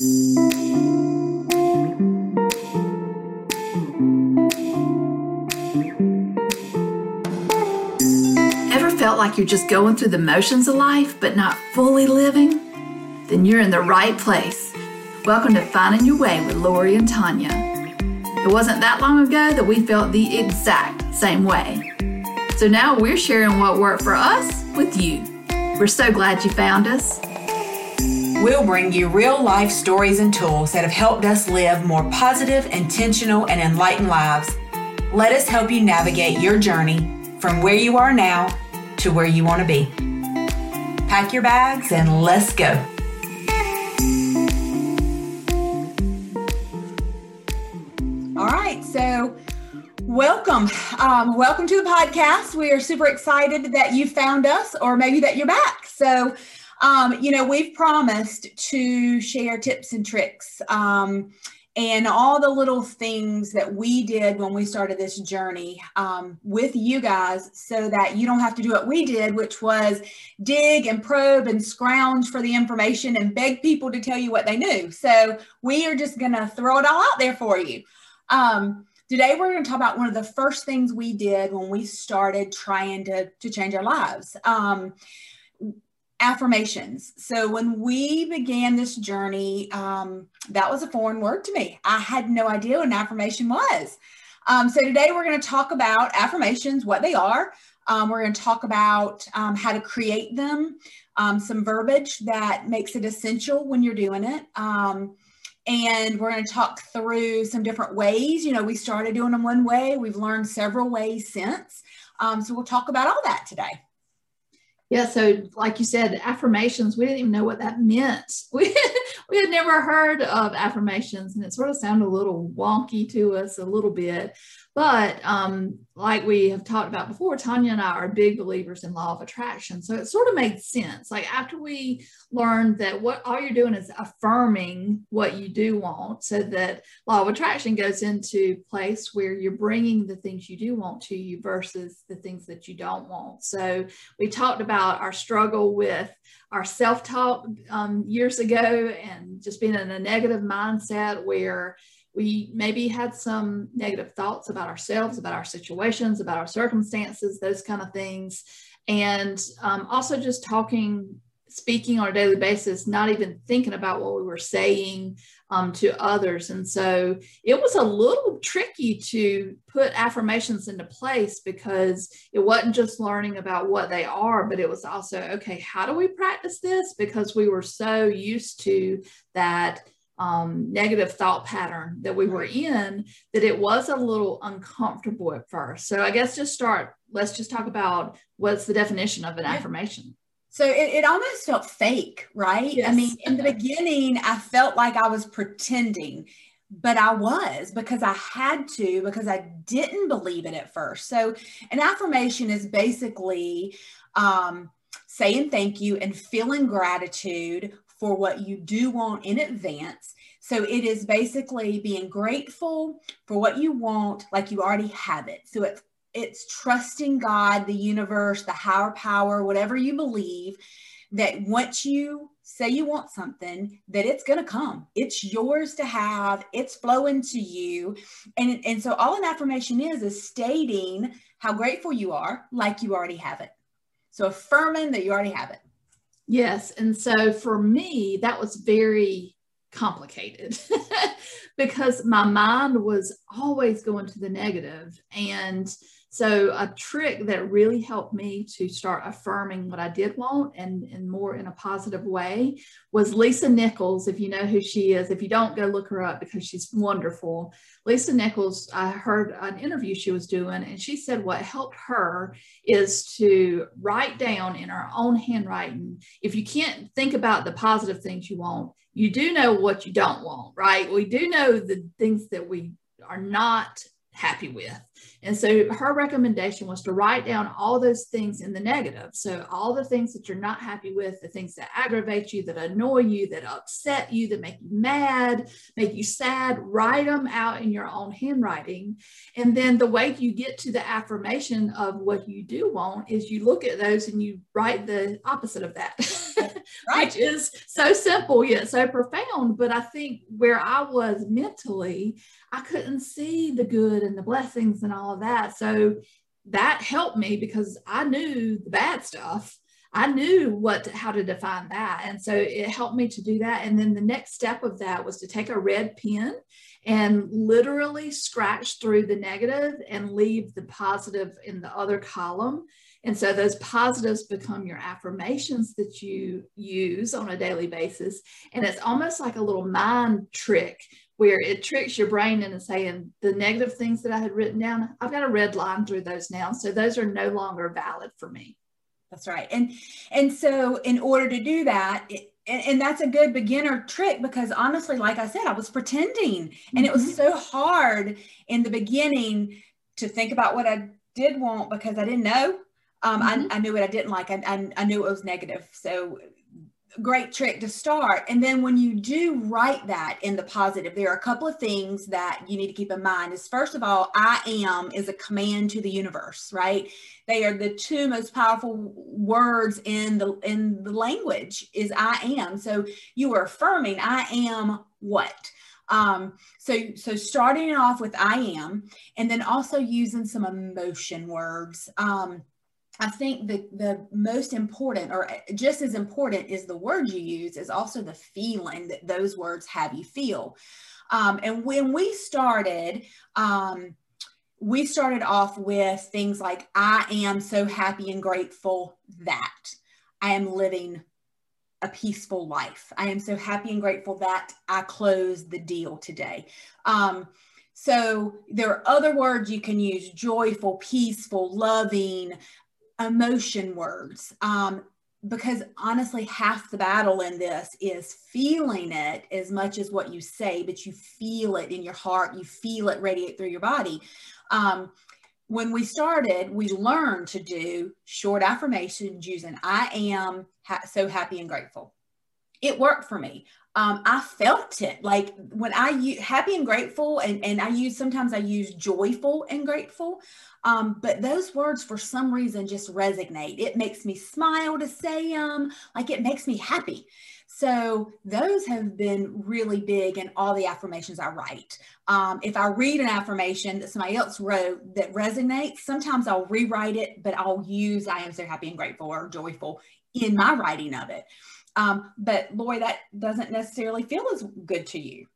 Ever felt like you're just going through the motions of life but not fully living? Then you're in the right place. Welcome to Finding Your Way with Lori and Tanya. It wasn't that long ago that we felt the exact same way. So now we're sharing what worked for us with you. We're so glad you found us. We'll bring you real life stories and tools that have helped us live more positive, intentional, and enlightened lives. Let us help you navigate your journey from where you are now to where you want to be. Pack your bags and let's go. All right, so welcome. Um, welcome to the podcast. We are super excited that you found us, or maybe that you're back. So, um, you know, we've promised to share tips and tricks. Um, and all the little things that we did when we started this journey um, with you guys so that you don't have to do what we did, which was dig and probe and scrounge for the information and beg people to tell you what they knew. So we are just going to throw it all out there for you. Um, today, we're going to talk about one of the first things we did when we started trying to, to change our lives. Um, affirmations. So when we began this journey, um, that was a foreign word to me. I had no idea what an affirmation was. Um, so today we're going to talk about affirmations, what they are. Um, we're going to talk about um, how to create them, um, some verbiage that makes it essential when you're doing it. Um, and we're going to talk through some different ways. You know, we started doing them one way, we've learned several ways since. so we'll talk about all that today. Yeah, so like you said, affirmations, we didn't even know what that meant. We, we had never heard of affirmations, and it sort of sounded a little wonky to us a little bit. But um, like we have talked about before, Tanya and I are big believers in law of attraction. So it sort of made sense. Like after we learned that what all you're doing is affirming what you do want, so that law of attraction goes into place where you're bringing the things you do want to you versus the things that you don't want. So we talked about our struggle with our self talk um, years ago and just being in a negative mindset where we maybe had some negative thoughts about ourselves, about our situations, about our circumstances, those kind of things. And um, also just talking, speaking on a daily basis, not even thinking about what we were saying um, to others. And so it was a little tricky to put affirmations into place because it wasn't just learning about what they are, but it was also, okay, how do we practice this? Because we were so used to that um, negative thought pattern that we were in that it was a little uncomfortable at first. So I guess just start, let's just talk about what's the definition of an yeah. affirmation. So it, it, almost felt fake, right? Yes. I mean, in the beginning, I felt like I was pretending, but I was because I had to, because I didn't believe it at first. So an affirmation is basically um, saying thank you and feeling gratitude for what you do want in advance. So it is basically being grateful for what you want, like you already have it. So it's it's trusting God, the universe, the higher power, whatever you believe, that once you say you want something, that it's going to come. It's yours to have. It's flowing to you. And, and so all an affirmation is, is stating how grateful you are, like you already have it. So affirming that you already have it. Yes. And so for me, that was very complicated because my mind was always going to the negative and so a trick that really helped me to start affirming what I did want and, and more in a positive way was Lisa Nichols. If you know who she is, if you don't, go look her up because she's wonderful. Lisa Nichols, I heard an interview she was doing, and she said what helped her is to write down in her own handwriting. If you can't think about the positive things you want, you do know what you don't want, right? We do know the things that we are not happy with. And so her recommendation was to write down all those things in the negative. So, all the things that you're not happy with, the things that aggravate you, that annoy you, that upset you, that make you mad, make you sad, write them out in your own handwriting. And then the way you get to the affirmation of what you do want is you look at those and you write the opposite of that. right. which is so simple yet so profound. But I think where I was mentally, I couldn't see the good and the blessings and all of that. So that helped me because I knew the bad stuff. I knew what how to define that. And so it helped me to do that. And then the next step of that was to take a red pen and literally scratch through the negative and leave the positive in the other column. And so those positives become your affirmations that you use on a daily basis. And it's almost like a little mind trick where it tricks your brain into saying the negative things that I had written down, I've got a red line through those now. So those are no longer valid for me. That's right. And and so in order to do that, it, and, and, that's a good beginner trick because honestly, like I said, I was pretending and mm-hmm. it was mm-hmm. so hard in the beginning to think about what I did want because I didn't know. Um, mm-hmm. I, I, knew what I didn't like. I, I, I knew it was negative. So great trick to start. And then when you do write that in the positive, there are a couple of things that you need to keep in mind is first of all, I am is a command to the universe, right? They are the two most powerful words in the in the language is I am. So you are affirming I am what? Um, so so starting off with I am and then also using some emotion words. Um, I think the, the most important, or just as important is the word you use, is also the feeling that those words have you feel. Um, and when we started, um, we started off with things like, I am so happy and grateful that I am living a peaceful life. I am so happy and grateful that I closed the deal today. Um, so there are other words you can use joyful, peaceful, loving, emotion words um, because honestly half the battle in this is feeling it as much as what you say but you feel it in your heart you feel it radiate through your body. Um, when we started we learned to do short affirmations using i am ha- so happy and grateful. It worked for me um, I felt it like when I use happy and grateful, and, and I use sometimes I use joyful and grateful. Um, but those words for some reason just resonate. It makes me smile to say them, like it makes me happy. So those have been really big in all the affirmations I write. Um, if I read an affirmation that somebody else wrote that resonates, sometimes I'll rewrite it, but I'll use I am so happy and grateful or joyful in my writing of it. Um, but Lori, that doesn't necessarily feel as good to you.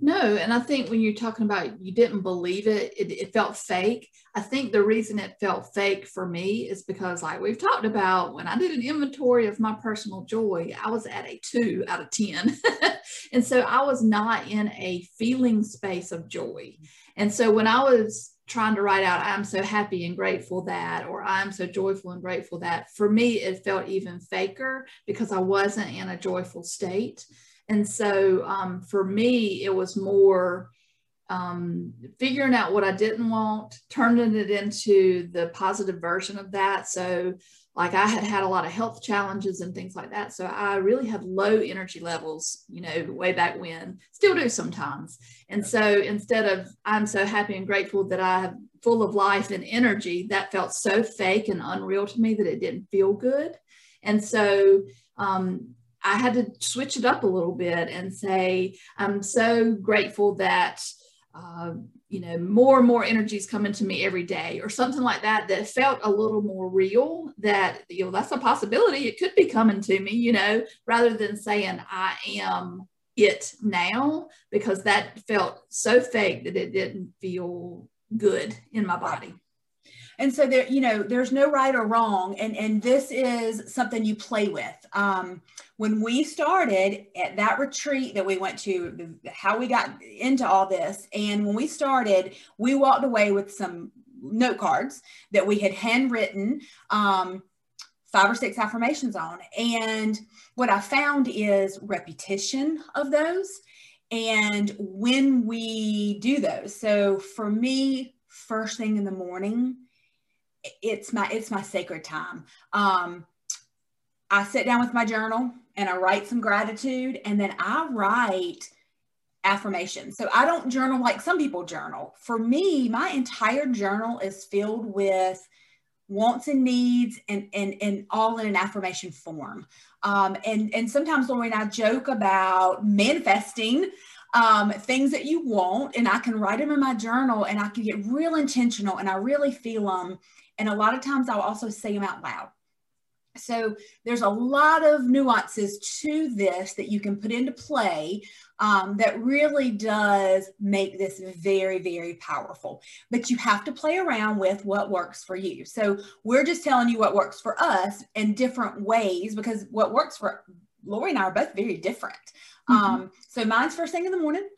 No, and I think when you're talking about you didn't believe it, it, it, felt fake. I think the reason it felt fake for me is because, like we've talked about, when I did an inventory of my personal joy, I was at a two out of 10. and so I was not in a feeling space of joy. And so when I was trying to write out, I'm so happy and grateful that, or I'm so joyful and grateful that, for me, it felt even faker because I wasn't in a joyful state. And so um, for me, it was more um, figuring out what I didn't want, turning it into the positive version of that. So, like I had had a lot of health challenges and things like that. So I really had low energy levels, you know, way back when, still do sometimes. And so instead of I'm so happy and grateful that I have full of life and energy, that felt so fake and unreal to me that it didn't feel good. And so um, I had to switch it up a little bit and say, I'm so grateful that, uh, you know, more and more energy is coming to me every day or something like that, that felt a little more real that, you know, that's a possibility. It could be coming to me, you know, rather than saying I am it now, because that felt so fake that it didn't feel good in my body and so there you know there's no right or wrong and and this is something you play with. Um, when we started at that retreat that we went to how we got into all this and when we started we walked away with some note cards that we had handwritten um, five or six affirmations on. And what i found is repetition of those and when we do those. So for me first thing in the morning it's my it's my sacred time. Um, I sit down with my journal and I write some gratitude, and then I write affirmations. So I don't journal like some people journal. For me, my entire journal is filled with wants and needs and and and all in an affirmation form um, and and sometimes Lori and I joke about manifesting um, things that you want and I can write them in my journal and I can get real intentional and I really feel them and a lot of times I'll also say them out loud so there's a lot of nuances to this that you can put into play um, that really does make this very, very powerful. But you have to play around with what works for you. So we're just telling you what works for us in different ways because what works for Lori and I are both very different. Mm-hmm. Um, so mine's first thing in the morning.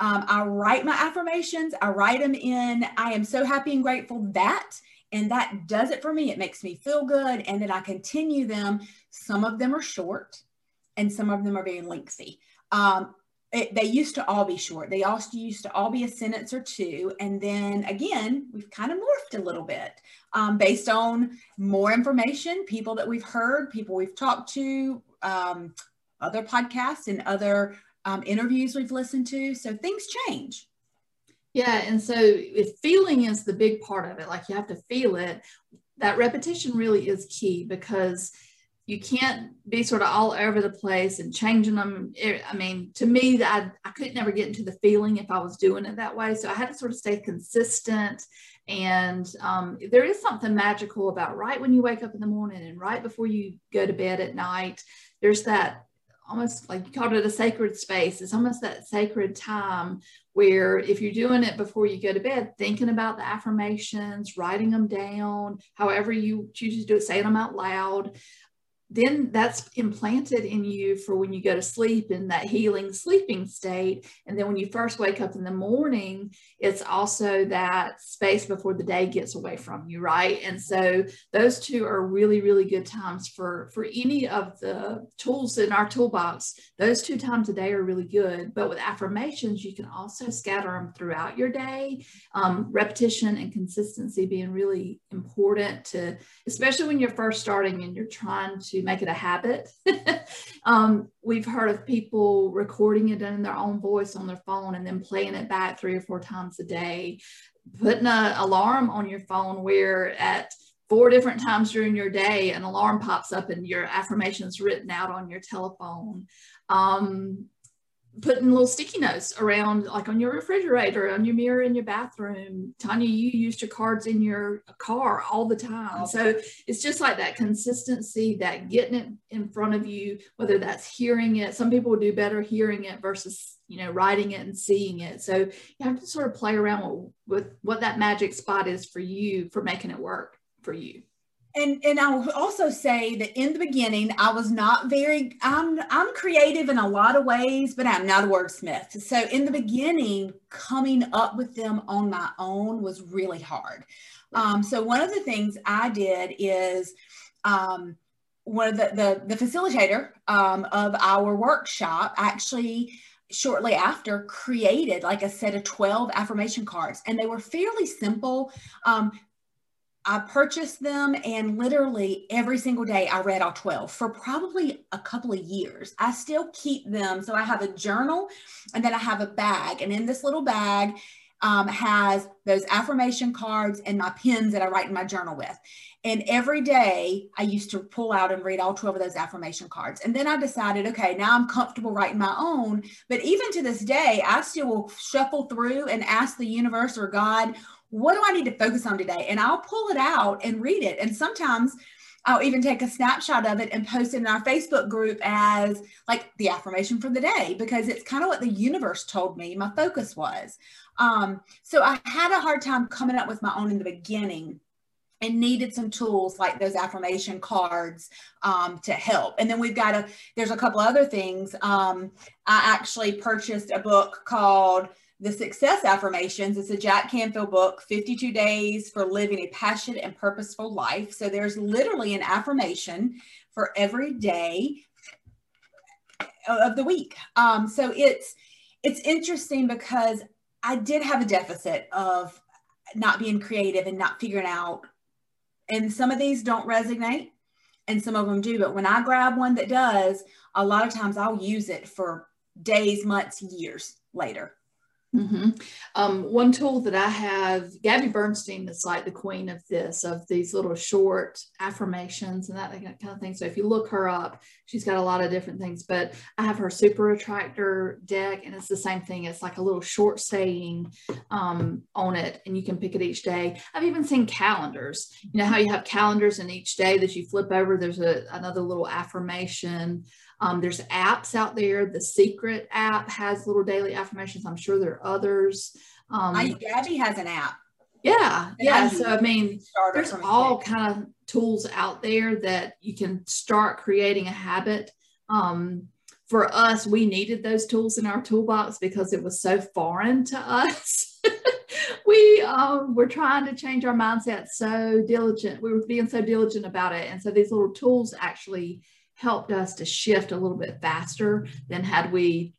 Um, I write my affirmations. I write them in. I am so happy and grateful that and that does it for me. It makes me feel good. And then I continue them. Some of them are short and some of them are very lengthy. Um, it, they used to all be short. They also used to all be a sentence or two. And then again, we've kind of morphed a little bit um, based on more information, people that we've heard, people we've talked to, um, other podcasts and other um, interviews we've listened to. So things change. Yeah. And so if feeling is the big part of it, like you have to feel it, that repetition really is key because you can't be sort of all over the place and changing them. I mean, to me, I, I couldn't never get into the feeling if I was doing it that way. So I had to sort of stay consistent. And um, there is something magical about right when you wake up in the morning and right before you go to bed at night, there's that almost like you called it a sacred space. It's almost that sacred time where if you're doing it before you go to bed, thinking about the affirmations, writing them down, however you choose to do it, saying them out loud, then that's implanted in you for when you go to sleep in that healing sleeping state. And then when you first wake up in the morning, it's also that space before the day gets away from you, right? And so those two are really, really good times for, for any of the tools in our toolbox. Those two times a day are really good. But with affirmations, you can also scatter them throughout your day. Um, repetition and consistency being really important to, especially when you're first starting and you're trying to make it a habit. um, we've heard of people recording it in their own voice on their phone and then playing it back three or four times a day, putting an alarm on your phone where at four different times during your day an alarm pops up and your affirmations written out on your telephone. Um, putting little sticky notes around like on your refrigerator on your mirror in your bathroom. Tanya you used your cards in your car all the time. So it's just like that consistency that getting it in front of you whether that's hearing it. Some people do better hearing it versus you know writing it and seeing it. So you have to sort of play around with, with what that magic spot is for you for making it work for you and and I will also say that in the beginning I was not very I'm I'm creative in a lot of ways, but I'm not a wordsmith. So in the beginning, coming up with them on my own was really hard. Um, so one of the things I did is um, one of the the, the facilitator um, of our workshop actually shortly after created like a set of 12 affirmation cards and they were fairly simple um, I purchased them and literally every single day I read all 12 for probably a couple of years. I still keep them. So I have a journal and then I have a bag. And in this little bag um, has those affirmation cards and my pens that I write in my journal with. And every day I used to pull out and read all 12 of those affirmation cards. And then I decided, okay, now I'm comfortable writing my own. But even to this day, I still will shuffle through and ask the universe or God, what do I need to focus on today? And I'll pull it out and read it. And sometimes I'll even take a snapshot of it and post it in our Facebook group as like the affirmation for the day because it's kind of what the universe told me my focus was. Um, so I had a hard time coming up with my own in the beginning and needed some tools like those affirmation cards um, to help. And then we've got a, there's a couple other things. Um, I actually purchased a book called the Success Affirmations. It's a Jack Canfield book, 52 Days for Living a Passionate and Purposeful Life. So there's literally an affirmation for every day of the week. Um, so it's it's interesting because I did have a deficit of not being creative and not figuring out. And some of these don't resonate and some of them do. But when I grab one that does, a lot of times I'll use it for days, months, years later. Mm-hmm. Um, one tool that I have, Gabby Bernstein is like the queen of this, of these little short affirmations and that kind of thing. So if you look her up, she's got a lot of different things, but I have her super attractor deck and it's the same thing. It's like a little short saying um, on it and you can pick it each day. I've even seen calendars, you know, how you have calendars and each day that you flip over, there's a, another little affirmation. Um, there's apps out there. The Secret app has little daily affirmations. I'm sure there are others. Um, I, Gabby has an app. Yeah, yeah. So I mean, there's all kind of tools out there that you can start creating a habit. Um, for us, we needed those tools in our toolbox because it was so foreign to us. we um, were trying to change our mindset so diligent. We were being so diligent about it, and so these little tools actually helped us to shift a little bit faster than had we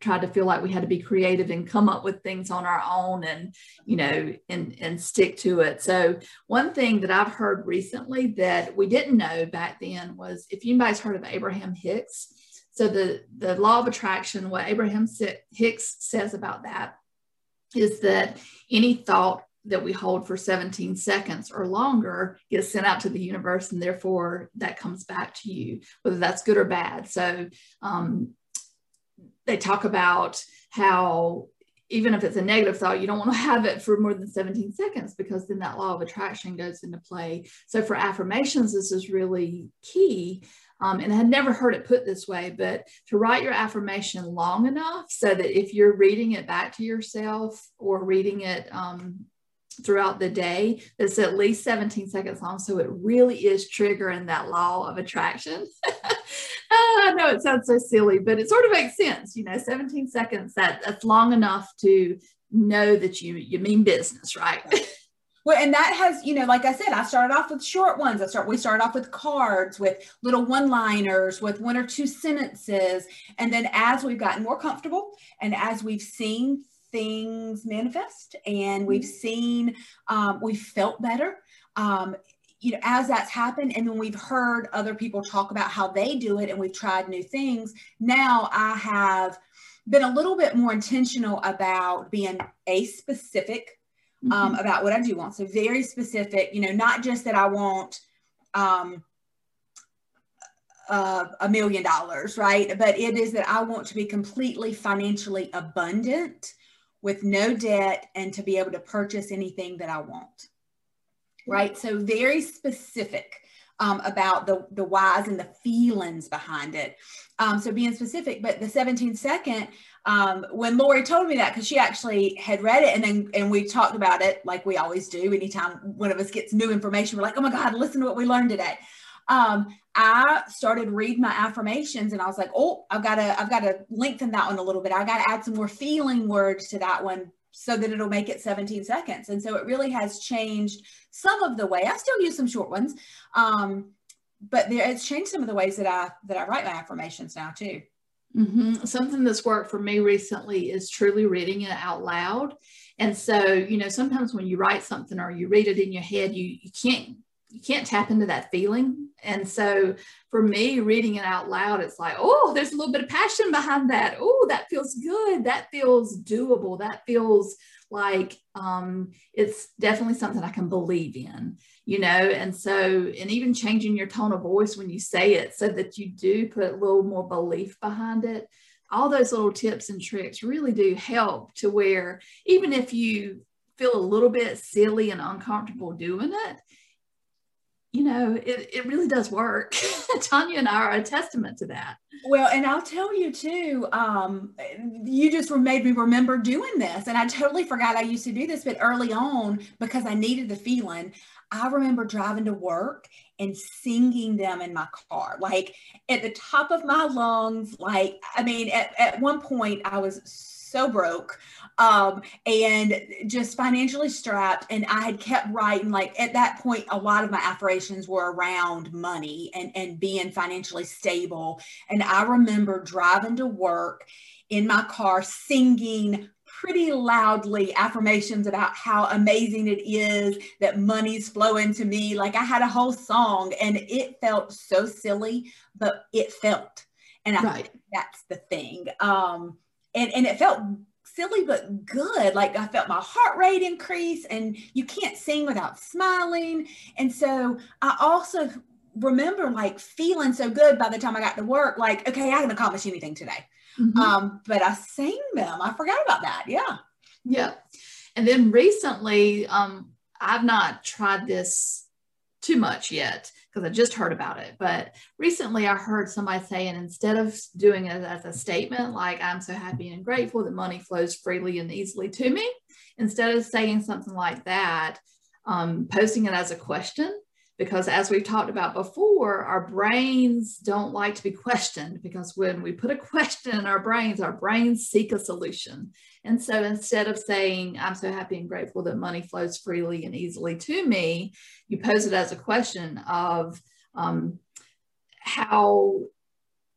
tried to feel like we had to be creative and come up with things on our own and you know and and stick to it. So one thing that i've heard recently that we didn't know back then was if anybody's heard of abraham hicks. So the the law of attraction what abraham hicks says about that is that any thought that we hold for 17 seconds or longer gets sent out to the universe and therefore that comes back to you whether that's good or bad. So um, they talk about how even if it's a negative thought you don't want to have it for more than 17 seconds because then that law of attraction goes into play. So for affirmations this is really key um, and I had never heard it put this way, but to write your affirmation long enough so that if you're reading it back to yourself or reading it um, throughout the day that's at least 17 seconds long. So it really is triggering that law of attraction. Ah, I know it sounds so silly, but it sort of makes sense. You know, 17 seconds, that, that's long enough to know that you you mean business, right? Well, and that has, you know, like I said, I started off with short ones. I start we started off with cards, with little one-liners, with one or two sentences. And then as we've gotten more comfortable and as we've seen things manifest and we've mm-hmm. seen um, we've felt better um, you know as that's happened and then we've heard other people talk about how they do it and we've tried new things now i have been a little bit more intentional about being a specific um, mm-hmm. about what i do want so very specific you know not just that i want um, uh, a million dollars right but it is that i want to be completely financially abundant with no debt and to be able to purchase anything that I want. Right. So, very specific um, about the, the whys and the feelings behind it. Um, so, being specific, but the 17 second, um, when Lori told me that, because she actually had read it and then and we talked about it like we always do. Anytime one of us gets new information, we're like, oh my God, listen to what we learned today um, I started reading my affirmations and I was like, oh, I've got to, I've got to lengthen that one a little bit. I got to add some more feeling words to that one so that it'll make it 17 seconds. And so it really has changed some of the way I still use some short ones. Um, but there, it's changed some of the ways that I, that I write my affirmations now too. Mm-hmm. Something that's worked for me recently is truly reading it out loud. And so, you know, sometimes when you write something or you read it in your head, you, you can't you can't tap into that feeling. And so for me, reading it out loud, it's like, oh, there's a little bit of passion behind that. Oh, that feels good. That feels doable. That feels like um, it's definitely something I can believe in, you know. And so, and even changing your tone of voice when you say it so that you do put a little more belief behind it. All those little tips and tricks really do help to where even if you feel a little bit silly and uncomfortable doing it, you know, it, it really does work. Tanya and I are a testament to that. Well, and I'll tell you too, um, you just made me remember doing this. And I totally forgot I used to do this, but early on, because I needed the feeling, I remember driving to work and singing them in my car, like at the top of my lungs. Like, I mean, at, at one point, I was so broke um, and just financially strapped. And I had kept writing, like at that point, a lot of my affirmations were around money and, and being financially stable. And I remember driving to work in my car singing pretty loudly affirmations about how amazing it is that money's flowing to me. Like I had a whole song and it felt so silly, but it felt. And I right. think that's the thing. Um, and, and it felt silly but good. Like I felt my heart rate increase, and you can't sing without smiling. And so I also remember like feeling so good by the time I got to work, like, okay, I can accomplish anything today. Mm-hmm. Um, but I sang them. I forgot about that. Yeah. Yeah. And then recently, um, I've not tried this too much yet because I just heard about it. But recently I heard somebody saying instead of doing it as a statement, like I'm so happy and grateful that money flows freely and easily to me, instead of saying something like that, um, posting it as a question because as we've talked about before our brains don't like to be questioned because when we put a question in our brains our brains seek a solution. And so instead of saying i'm so happy and grateful that money flows freely and easily to me you pose it as a question of um, how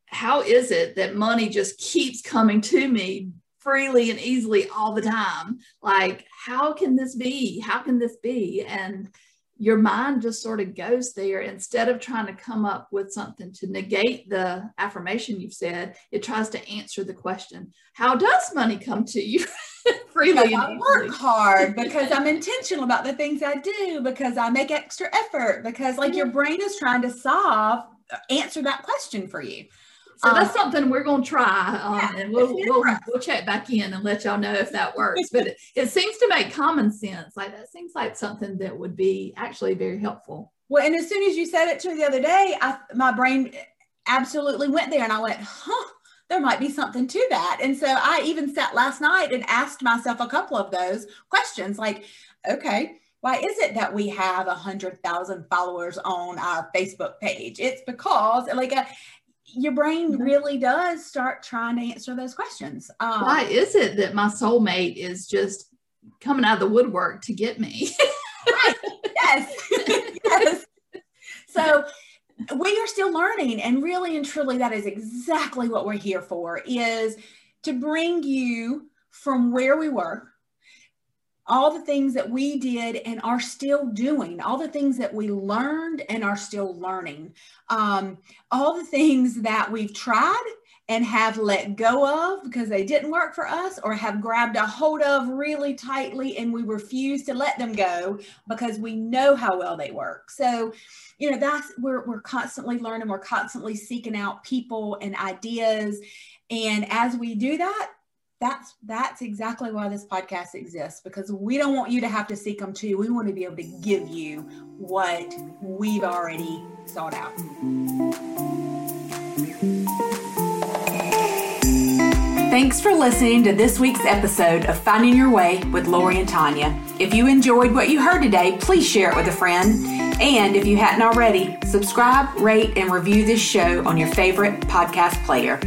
how is it that money just keeps coming to me freely and easily all the time? Like how can this be? How can this be? And your mind just sort of goes there. Instead of trying to come up with something to negate the affirmation you've said it tries to answer the question how does money come to you? Freely i work hard because i'm intentional about the things i do because i make extra effort because like your brain is trying to solve uh, answer that question for you so that's um, something we're going to try, um, yeah, and we'll, we'll we'll check back in and let y'all know if that works. but it, it seems to make common sense. Like that seems like something that would be actually very helpful. Well, and as soon as you said it to me the other day, I, my brain absolutely went there, and I went, "Huh." There might be something to that. And so I even sat last night and asked myself a couple of those questions like, okay, why is it that we have a hundred thousand followers on our Facebook page? It's because like a, your brain really does start trying to answer those questions. Um, Why is it that my soulmate is just coming out of the woodwork to get me? right. Yes. yes. So we are still learning and really and truly that is exactly what we're here for is to bring you from where we were all the things that we did and are still doing, all the things that we learned and are still learning, um, all the things that we've tried and have let go of because they didn't work for us or have grabbed a hold of really tightly and we refuse to let them go because we know how well they work. So, you know, that's we're we're constantly learning, we're constantly seeking out people and ideas. And as we do that, that's that's exactly why this podcast exists because we don't want you to have to seek them too we want to be able to give you what we've already sought out Thanks for listening to this week's episode of Finding Your Way with Lori and Tanya. If you enjoyed what you heard today, please share it with a friend. And if you hadn't already, subscribe, rate, and review this show on your favorite podcast player.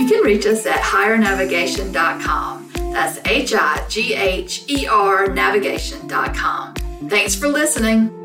You can reach us at highernavigation.com. That's H I G H E R navigation.com. Thanks for listening.